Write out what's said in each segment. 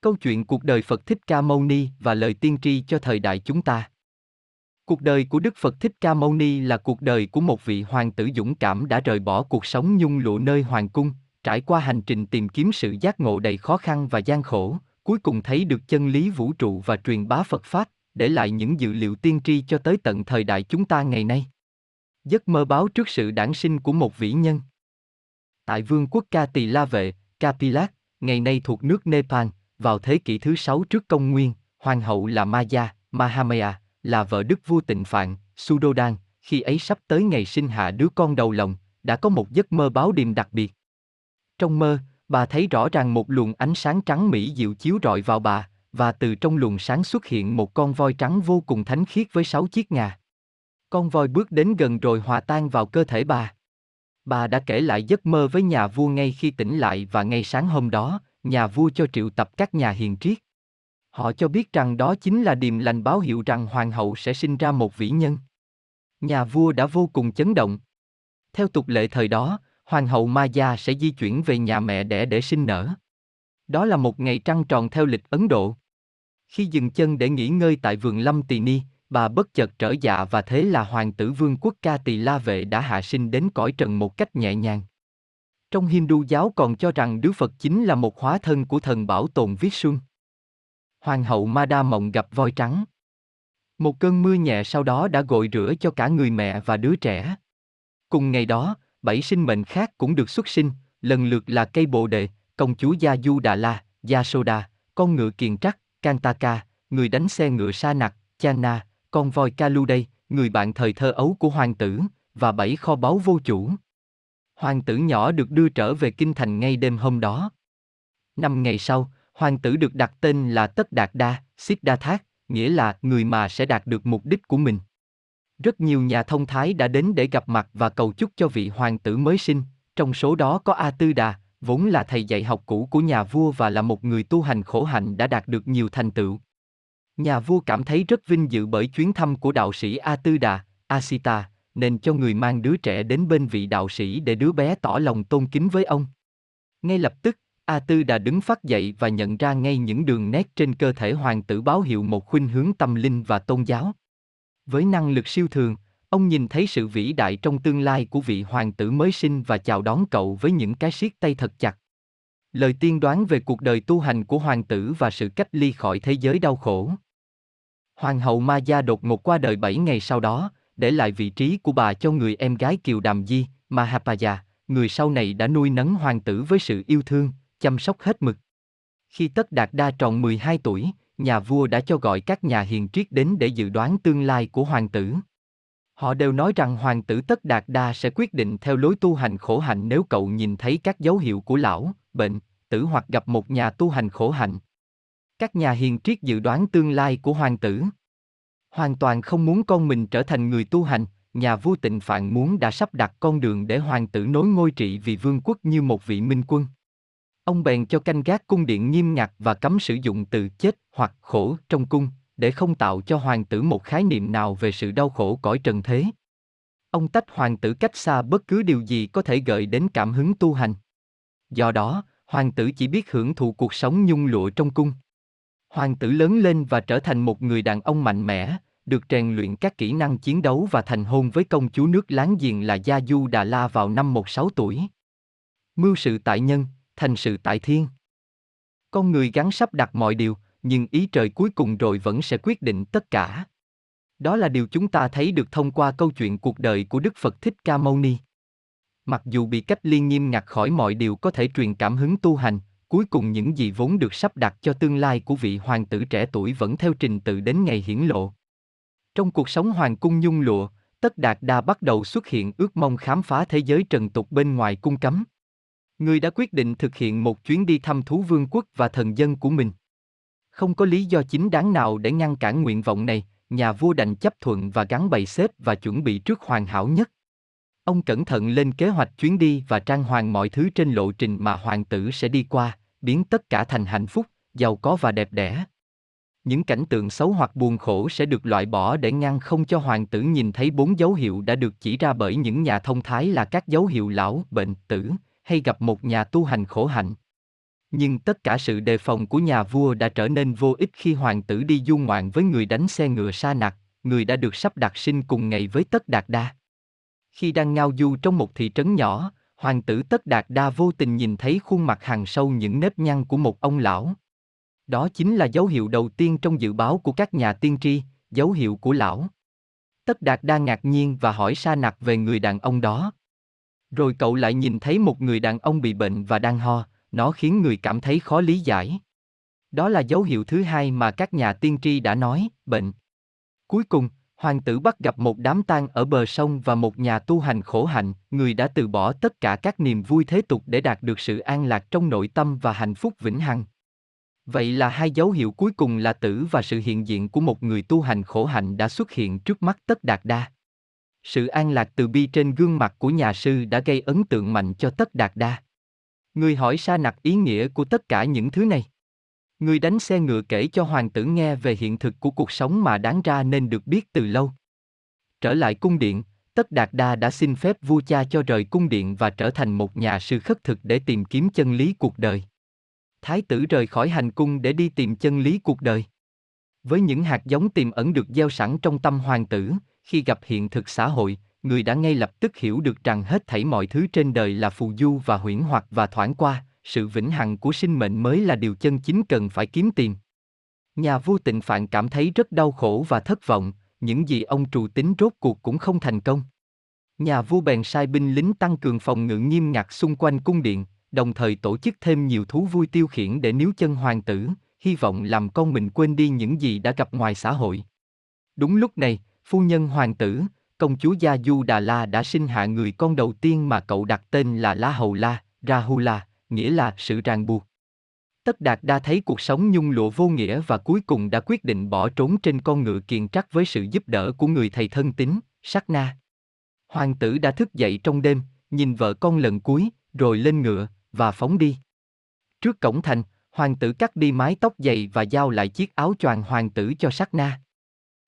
Câu chuyện cuộc đời Phật Thích Ca Mâu Ni và lời tiên tri cho thời đại chúng ta. Cuộc đời của Đức Phật Thích Ca Mâu Ni là cuộc đời của một vị hoàng tử dũng cảm đã rời bỏ cuộc sống nhung lụa nơi hoàng cung, trải qua hành trình tìm kiếm sự giác ngộ đầy khó khăn và gian khổ, cuối cùng thấy được chân lý vũ trụ và truyền bá Phật Pháp, để lại những dự liệu tiên tri cho tới tận thời đại chúng ta ngày nay. Giấc mơ báo trước sự đản sinh của một vĩ nhân. Tại vương quốc Ca Tỳ La Vệ, Kapilak, ngày nay thuộc nước Nepal, vào thế kỷ thứ sáu trước công nguyên, hoàng hậu là Maya, Mahamaya, là vợ đức vua tịnh phạn, Sudodan, khi ấy sắp tới ngày sinh hạ đứa con đầu lòng, đã có một giấc mơ báo điềm đặc biệt. Trong mơ, bà thấy rõ ràng một luồng ánh sáng trắng mỹ diệu chiếu rọi vào bà, và từ trong luồng sáng xuất hiện một con voi trắng vô cùng thánh khiết với sáu chiếc ngà. Con voi bước đến gần rồi hòa tan vào cơ thể bà. Bà đã kể lại giấc mơ với nhà vua ngay khi tỉnh lại và ngay sáng hôm đó, nhà vua cho triệu tập các nhà hiền triết. Họ cho biết rằng đó chính là điềm lành báo hiệu rằng hoàng hậu sẽ sinh ra một vĩ nhân. Nhà vua đã vô cùng chấn động. Theo tục lệ thời đó, hoàng hậu Maya sẽ di chuyển về nhà mẹ đẻ để sinh nở. Đó là một ngày trăng tròn theo lịch Ấn Độ. Khi dừng chân để nghỉ ngơi tại vườn Lâm Tỳ Ni, bà bất chợt trở dạ và thế là hoàng tử vương quốc ca tỳ la vệ đã hạ sinh đến cõi trần một cách nhẹ nhàng. Trong Hindu giáo còn cho rằng Đức Phật chính là một hóa thân của thần bảo tồn viết xuân. Hoàng hậu Mada mộng gặp voi trắng. Một cơn mưa nhẹ sau đó đã gội rửa cho cả người mẹ và đứa trẻ. Cùng ngày đó, bảy sinh mệnh khác cũng được xuất sinh, lần lượt là cây bồ đề, công chúa Gia Du Đà La, Gia Soda, con ngựa kiền trắc, Kantaka, người đánh xe ngựa sa nặc, Chana, con voi Kaludây, người bạn thời thơ ấu của hoàng tử, và bảy kho báu vô chủ. Hoàng tử nhỏ được đưa trở về kinh thành ngay đêm hôm đó. Năm ngày sau, hoàng tử được đặt tên là Tất Đạt Đa, Siddharthak, nghĩa là người mà sẽ đạt được mục đích của mình. Rất nhiều nhà thông thái đã đến để gặp mặt và cầu chúc cho vị hoàng tử mới sinh, trong số đó có A Tư Đà, vốn là thầy dạy học cũ của nhà vua và là một người tu hành khổ hạnh đã đạt được nhiều thành tựu. Nhà vua cảm thấy rất vinh dự bởi chuyến thăm của đạo sĩ A Tư Đà, Asita, nên cho người mang đứa trẻ đến bên vị đạo sĩ để đứa bé tỏ lòng tôn kính với ông. Ngay lập tức, A Tư đã đứng phát dậy và nhận ra ngay những đường nét trên cơ thể hoàng tử báo hiệu một khuynh hướng tâm linh và tôn giáo. Với năng lực siêu thường, ông nhìn thấy sự vĩ đại trong tương lai của vị hoàng tử mới sinh và chào đón cậu với những cái siết tay thật chặt. Lời tiên đoán về cuộc đời tu hành của hoàng tử và sự cách ly khỏi thế giới đau khổ. Hoàng hậu Maya đột ngột qua đời 7 ngày sau đó, để lại vị trí của bà cho người em gái Kiều Đàm Di, Mahapaya, người sau này đã nuôi nấng hoàng tử với sự yêu thương, chăm sóc hết mực. Khi Tất Đạt Đa tròn 12 tuổi, nhà vua đã cho gọi các nhà hiền triết đến để dự đoán tương lai của hoàng tử. Họ đều nói rằng hoàng tử Tất Đạt Đa sẽ quyết định theo lối tu hành khổ hạnh nếu cậu nhìn thấy các dấu hiệu của lão, bệnh, tử hoặc gặp một nhà tu hành khổ hạnh. Các nhà hiền triết dự đoán tương lai của hoàng tử. Hoàn toàn không muốn con mình trở thành người tu hành, nhà vua tịnh phạn muốn đã sắp đặt con đường để hoàng tử nối ngôi trị vì vương quốc như một vị minh quân. Ông bèn cho canh gác cung điện nghiêm ngặt và cấm sử dụng từ chết hoặc khổ trong cung, để không tạo cho hoàng tử một khái niệm nào về sự đau khổ cõi trần thế. Ông tách hoàng tử cách xa bất cứ điều gì có thể gợi đến cảm hứng tu hành. Do đó, hoàng tử chỉ biết hưởng thụ cuộc sống nhung lụa trong cung. Hoàng tử lớn lên và trở thành một người đàn ông mạnh mẽ, được rèn luyện các kỹ năng chiến đấu và thành hôn với công chúa nước láng giềng là Gia Du Đà La vào năm 16 tuổi. Mưu sự tại nhân, thành sự tại thiên. Con người gắn sắp đặt mọi điều, nhưng ý trời cuối cùng rồi vẫn sẽ quyết định tất cả. Đó là điều chúng ta thấy được thông qua câu chuyện cuộc đời của Đức Phật Thích Ca Mâu Ni. Mặc dù bị cách ly nghiêm ngặt khỏi mọi điều có thể truyền cảm hứng tu hành, cuối cùng những gì vốn được sắp đặt cho tương lai của vị hoàng tử trẻ tuổi vẫn theo trình tự đến ngày hiển lộ. Trong cuộc sống hoàng cung nhung lụa, Tất Đạt Đa bắt đầu xuất hiện ước mong khám phá thế giới trần tục bên ngoài cung cấm. Người đã quyết định thực hiện một chuyến đi thăm thú vương quốc và thần dân của mình. Không có lý do chính đáng nào để ngăn cản nguyện vọng này, nhà vua đành chấp thuận và gắn bày xếp và chuẩn bị trước hoàn hảo nhất. Ông cẩn thận lên kế hoạch chuyến đi và trang hoàng mọi thứ trên lộ trình mà hoàng tử sẽ đi qua, biến tất cả thành hạnh phúc, giàu có và đẹp đẽ. Những cảnh tượng xấu hoặc buồn khổ sẽ được loại bỏ để ngăn không cho hoàng tử nhìn thấy bốn dấu hiệu đã được chỉ ra bởi những nhà thông thái là các dấu hiệu lão, bệnh, tử, hay gặp một nhà tu hành khổ hạnh. Nhưng tất cả sự đề phòng của nhà vua đã trở nên vô ích khi hoàng tử đi du ngoạn với người đánh xe ngựa sa nặc, người đã được sắp đặt sinh cùng ngày với Tất Đạt Đa. Khi đang ngao du trong một thị trấn nhỏ, hoàng tử Tất Đạt Đa vô tình nhìn thấy khuôn mặt hàng sâu những nếp nhăn của một ông lão. Đó chính là dấu hiệu đầu tiên trong dự báo của các nhà tiên tri, dấu hiệu của lão. Tất Đạt Đa ngạc nhiên và hỏi Sa Nặc về người đàn ông đó. Rồi cậu lại nhìn thấy một người đàn ông bị bệnh và đang ho, nó khiến người cảm thấy khó lý giải. Đó là dấu hiệu thứ hai mà các nhà tiên tri đã nói, bệnh. Cuối cùng, hoàng tử bắt gặp một đám tang ở bờ sông và một nhà tu hành khổ hạnh, người đã từ bỏ tất cả các niềm vui thế tục để đạt được sự an lạc trong nội tâm và hạnh phúc vĩnh hằng. Vậy là hai dấu hiệu cuối cùng là tử và sự hiện diện của một người tu hành khổ hạnh đã xuất hiện trước mắt tất đạt đa. Sự an lạc từ bi trên gương mặt của nhà sư đã gây ấn tượng mạnh cho tất đạt đa. Người hỏi sa nặc ý nghĩa của tất cả những thứ này. Người đánh xe ngựa kể cho hoàng tử nghe về hiện thực của cuộc sống mà đáng ra nên được biết từ lâu. Trở lại cung điện, Tất Đạt Đa đã xin phép vua cha cho rời cung điện và trở thành một nhà sư khất thực để tìm kiếm chân lý cuộc đời. Thái tử rời khỏi hành cung để đi tìm chân lý cuộc đời. Với những hạt giống tiềm ẩn được gieo sẵn trong tâm hoàng tử, khi gặp hiện thực xã hội, người đã ngay lập tức hiểu được rằng hết thảy mọi thứ trên đời là phù du và huyễn hoặc và thoảng qua, sự vĩnh hằng của sinh mệnh mới là điều chân chính cần phải kiếm tìm. Nhà vua tịnh phạn cảm thấy rất đau khổ và thất vọng, những gì ông trù tính rốt cuộc cũng không thành công. Nhà vua bèn sai binh lính tăng cường phòng ngự nghiêm ngặt xung quanh cung điện, đồng thời tổ chức thêm nhiều thú vui tiêu khiển để níu chân hoàng tử, hy vọng làm con mình quên đi những gì đã gặp ngoài xã hội. Đúng lúc này, phu nhân hoàng tử, công chúa Gia Du Đà La đã sinh hạ người con đầu tiên mà cậu đặt tên là La Hầu La, Rahula, nghĩa là sự ràng buộc. Tất Đạt Đa thấy cuộc sống nhung lụa vô nghĩa và cuối cùng đã quyết định bỏ trốn trên con ngựa kiền trắc với sự giúp đỡ của người thầy thân tín, Sắc Na. Hoàng tử đã thức dậy trong đêm, nhìn vợ con lần cuối, rồi lên ngựa, và phóng đi. Trước cổng thành, hoàng tử cắt đi mái tóc dày và giao lại chiếc áo choàng hoàng tử cho Sắc Na.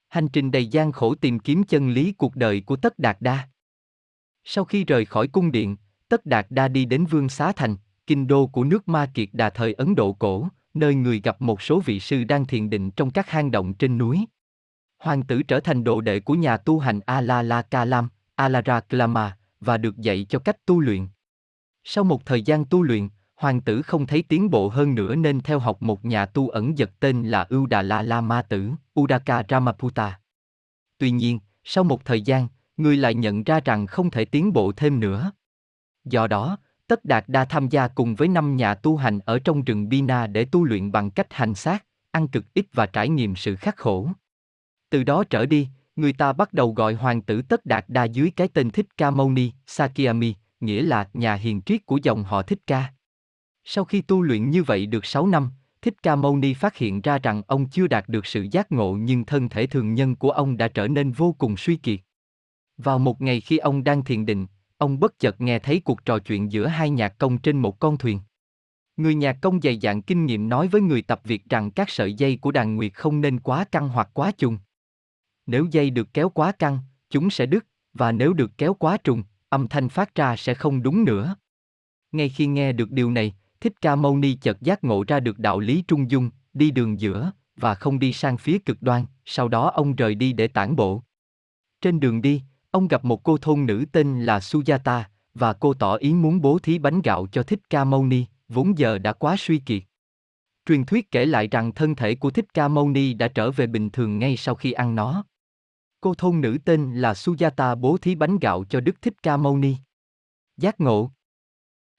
Hành trình đầy gian khổ tìm kiếm chân lý cuộc đời của Tất Đạt Đa. Sau khi rời khỏi cung điện, Tất Đạt Đa đi đến Vương Xá Thành, kinh đô của nước Ma Kiệt Đà thời Ấn Độ cổ, nơi người gặp một số vị sư đang thiền định trong các hang động trên núi. Hoàng tử trở thành đồ đệ của nhà tu hành Alala Kalam, Alara Klama, và được dạy cho cách tu luyện. Sau một thời gian tu luyện, hoàng tử không thấy tiến bộ hơn nữa nên theo học một nhà tu ẩn dật tên là Udala La Ma Tử, Udaka Ramaputta. Tuy nhiên, sau một thời gian, người lại nhận ra rằng không thể tiến bộ thêm nữa. Do đó, Tất Đạt Đa tham gia cùng với năm nhà tu hành ở trong rừng Bina để tu luyện bằng cách hành xác, ăn cực ít và trải nghiệm sự khắc khổ. Từ đó trở đi, người ta bắt đầu gọi hoàng tử Tất Đạt Đa dưới cái tên Thích Ca Mâu Ni, Sakyami, nghĩa là nhà hiền triết của dòng họ Thích Ca. Sau khi tu luyện như vậy được 6 năm, Thích Ca Mâu Ni phát hiện ra rằng ông chưa đạt được sự giác ngộ nhưng thân thể thường nhân của ông đã trở nên vô cùng suy kiệt. Vào một ngày khi ông đang thiền định, ông bất chợt nghe thấy cuộc trò chuyện giữa hai nhạc công trên một con thuyền. Người nhạc công dày dạn kinh nghiệm nói với người tập việc rằng các sợi dây của đàn nguyệt không nên quá căng hoặc quá trùng. Nếu dây được kéo quá căng, chúng sẽ đứt, và nếu được kéo quá trùng, âm thanh phát ra sẽ không đúng nữa. Ngay khi nghe được điều này, Thích Ca Mâu Ni chợt giác ngộ ra được đạo lý trung dung, đi đường giữa, và không đi sang phía cực đoan, sau đó ông rời đi để tản bộ. Trên đường đi, ông gặp một cô thôn nữ tên là Sujata, và cô tỏ ý muốn bố thí bánh gạo cho Thích Ca Mâu Ni, vốn giờ đã quá suy kiệt. Truyền thuyết kể lại rằng thân thể của Thích Ca Mâu Ni đã trở về bình thường ngay sau khi ăn nó. Cô thôn nữ tên là Sujata bố thí bánh gạo cho Đức Thích Ca Mâu Ni. Giác ngộ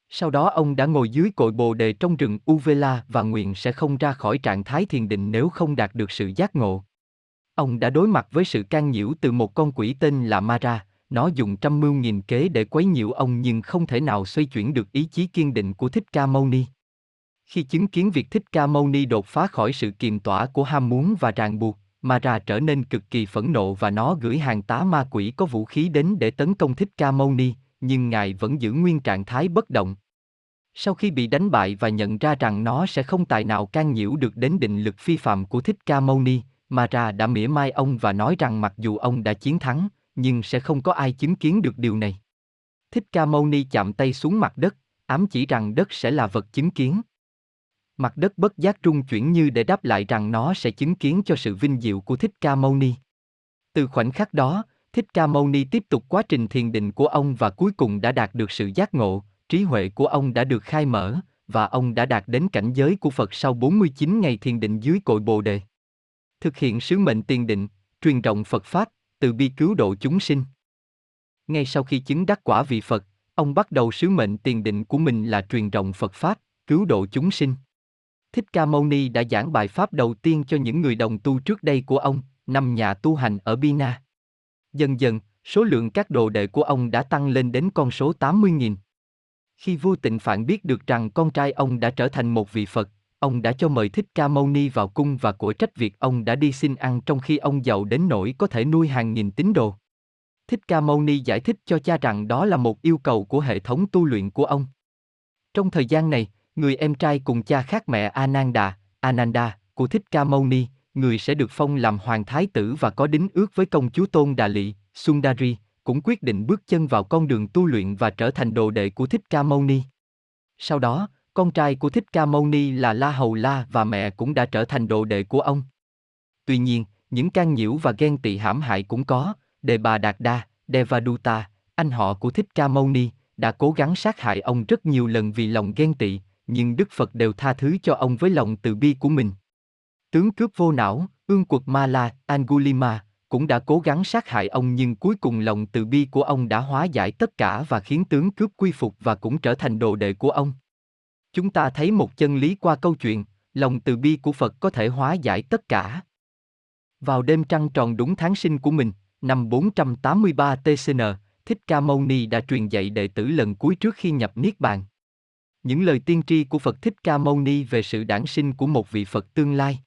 Sau đó ông đã ngồi dưới cội bồ đề trong rừng Uvela và nguyện sẽ không ra khỏi trạng thái thiền định nếu không đạt được sự giác ngộ. Ông đã đối mặt với sự can nhiễu từ một con quỷ tên là Mara, nó dùng trăm mưu nghìn kế để quấy nhiễu ông nhưng không thể nào xoay chuyển được ý chí kiên định của Thích Ca Mâu Ni. Khi chứng kiến việc Thích Ca Mâu Ni đột phá khỏi sự kiềm tỏa của ham muốn và ràng buộc, Mara trở nên cực kỳ phẫn nộ và nó gửi hàng tá ma quỷ có vũ khí đến để tấn công Thích Ca Mâu Ni, nhưng ngài vẫn giữ nguyên trạng thái bất động. Sau khi bị đánh bại và nhận ra rằng nó sẽ không tài nào can nhiễu được đến định lực phi phạm của Thích Ca Mâu Ni, Mara đã mỉa mai ông và nói rằng mặc dù ông đã chiến thắng, nhưng sẽ không có ai chứng kiến được điều này. Thích Ca Mâu Ni chạm tay xuống mặt đất, ám chỉ rằng đất sẽ là vật chứng kiến. Mặt đất bất giác trung chuyển như để đáp lại rằng nó sẽ chứng kiến cho sự vinh diệu của Thích Ca Mâu Ni. Từ khoảnh khắc đó, Thích Ca Mâu Ni tiếp tục quá trình thiền định của ông và cuối cùng đã đạt được sự giác ngộ, trí huệ của ông đã được khai mở, và ông đã đạt đến cảnh giới của Phật sau 49 ngày thiền định dưới cội Bồ đề. Thực hiện sứ mệnh tiền định, truyền rộng Phật Pháp, từ bi cứu độ chúng sinh. Ngay sau khi chứng đắc quả vị Phật, ông bắt đầu sứ mệnh tiền định của mình là truyền rộng Phật Pháp, cứu độ chúng sinh. Thích Ca Mâu Ni đã giảng bài Pháp đầu tiên cho những người đồng tu trước đây của ông, năm nhà tu hành ở Bina. Dần dần, số lượng các đồ đệ của ông đã tăng lên đến con số 80.000. Khi vua tịnh phạn biết được rằng con trai ông đã trở thành một vị Phật, ông đã cho mời Thích Ca Mâu Ni vào cung và của trách việc ông đã đi xin ăn trong khi ông giàu đến nỗi có thể nuôi hàng nghìn tín đồ. Thích Ca Mâu Ni giải thích cho cha rằng đó là một yêu cầu của hệ thống tu luyện của ông. Trong thời gian này, người em trai cùng cha khác mẹ Ananda, Ananda, của Thích Ca Mâu Ni, người sẽ được phong làm hoàng thái tử và có đính ước với công chúa Tôn Đà Lị, Sundari, cũng quyết định bước chân vào con đường tu luyện và trở thành đồ đệ của Thích Ca Mâu Ni. Sau đó, con trai của Thích Ca Mâu Ni là La Hầu La và mẹ cũng đã trở thành đồ đệ của ông. Tuy nhiên, những can nhiễu và ghen tị hãm hại cũng có, Đề Bà Đạt Đa, Devaduta, anh họ của Thích Ca Mâu Ni, đã cố gắng sát hại ông rất nhiều lần vì lòng ghen tị, nhưng Đức Phật đều tha thứ cho ông với lòng từ bi của mình. Tướng cướp vô não, ương quật Ma La, Angulima, cũng đã cố gắng sát hại ông nhưng cuối cùng lòng từ bi của ông đã hóa giải tất cả và khiến tướng cướp quy phục và cũng trở thành đồ đệ của ông. Chúng ta thấy một chân lý qua câu chuyện, lòng từ bi của Phật có thể hóa giải tất cả. Vào đêm trăng tròn đúng tháng sinh của mình, năm 483 TCN, Thích Ca Mâu Ni đã truyền dạy đệ tử lần cuối trước khi nhập Niết Bàn. Những lời tiên tri của Phật Thích Ca Mâu Ni về sự đản sinh của một vị Phật tương lai.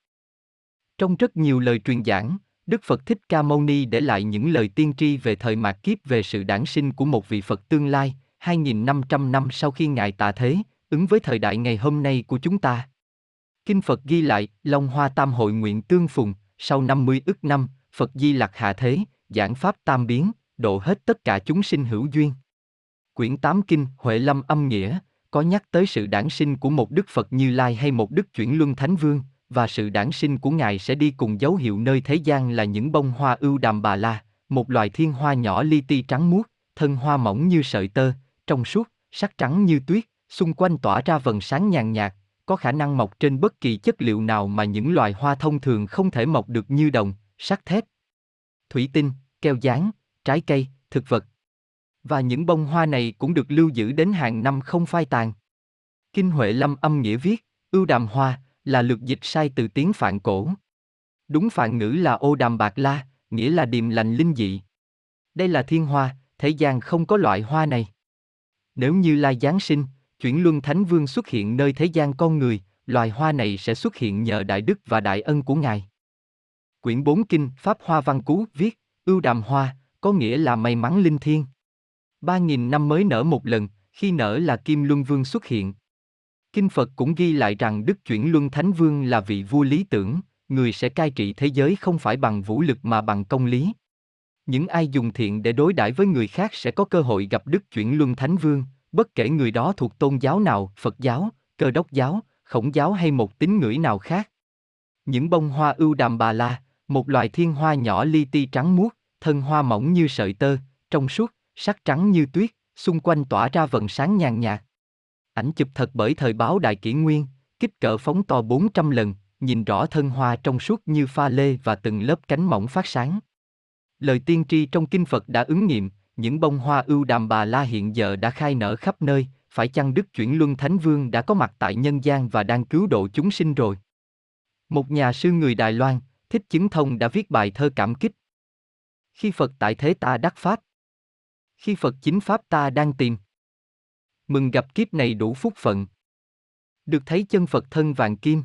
Trong rất nhiều lời truyền giảng, Đức Phật Thích Ca Mâu Ni để lại những lời tiên tri về thời mạt kiếp về sự đản sinh của một vị Phật tương lai, 2.500 năm sau khi Ngài tạ thế, ứng với thời đại ngày hôm nay của chúng ta. Kinh Phật ghi lại, Long Hoa Tam Hội nguyện tương phùng, sau 50 ức năm, Phật Di Lặc hạ thế, giảng Pháp tam biến, độ hết tất cả chúng sinh hữu duyên. Quyển 8 Kinh Huệ Lâm âm nghĩa, có nhắc tới sự đản sinh của một Đức Phật Như Lai hay một Đức Chuyển Luân Thánh Vương, và sự đản sinh của Ngài sẽ đi cùng dấu hiệu nơi thế gian là những bông hoa ưu đàm bà la, một loài thiên hoa nhỏ li ti trắng muốt, thân hoa mỏng như sợi tơ, trong suốt, sắc trắng như tuyết, xung quanh tỏa ra vầng sáng nhàn nhạt, có khả năng mọc trên bất kỳ chất liệu nào mà những loài hoa thông thường không thể mọc được như đồng, sắt thép, thủy tinh, keo dán, trái cây, thực vật. Và những bông hoa này cũng được lưu giữ đến hàng năm không phai tàn. Kinh Huệ Lâm âm nghĩa viết, ưu đàm hoa, là lược dịch sai từ tiếng Phạn cổ. Đúng Phạn ngữ là ô đàm bạc la, nghĩa là điềm lành linh dị. Đây là thiên hoa, thế gian không có loại hoa này. Nếu như là Giáng sinh, chuyển luân Thánh Vương xuất hiện nơi thế gian con người, loài hoa này sẽ xuất hiện nhờ đại đức và đại ân của Ngài. Quyển 4 Kinh Pháp Hoa Văn Cú viết, ưu đàm hoa, có nghĩa là may mắn linh thiêng. Ba nghìn năm mới nở một lần, khi nở là Kim Luân Vương xuất hiện. Kinh Phật cũng ghi lại rằng Đức Chuyển Luân Thánh Vương là vị vua lý tưởng, người sẽ cai trị thế giới không phải bằng vũ lực mà bằng công lý. Những ai dùng thiện để đối đãi với người khác sẽ có cơ hội gặp Đức Chuyển Luân Thánh Vương, bất kể người đó thuộc tôn giáo nào, Phật giáo, Cơ đốc giáo, Khổng giáo hay một tín ngưỡng nào khác. Những bông hoa ưu đàm bà la, một loài thiên hoa nhỏ li ti trắng muốt, thân hoa mỏng như sợi tơ, trong suốt, sắc trắng như tuyết, xung quanh tỏa ra vần sáng nhàn nhạt. Ảnh chụp thật bởi thời báo Đại Kỷ Nguyên, kích cỡ phóng to 400 lần, nhìn rõ thân hoa trong suốt như pha lê và từng lớp cánh mỏng phát sáng. Lời tiên tri trong kinh Phật đã ứng nghiệm, những bông hoa ưu đàm bà la hiện giờ đã khai nở khắp nơi, phải chăng Đức Chuyển Luân Thánh Vương đã có mặt tại nhân gian và đang cứu độ chúng sinh rồi? Một nhà sư người Đài Loan, Thích Chứng Thông đã viết bài thơ cảm kích. Khi Phật tại thế ta đắc Pháp. Khi Phật chính Pháp ta đang tìm. Mừng gặp kiếp này đủ phúc phận. Được thấy chân Phật thân vàng kim.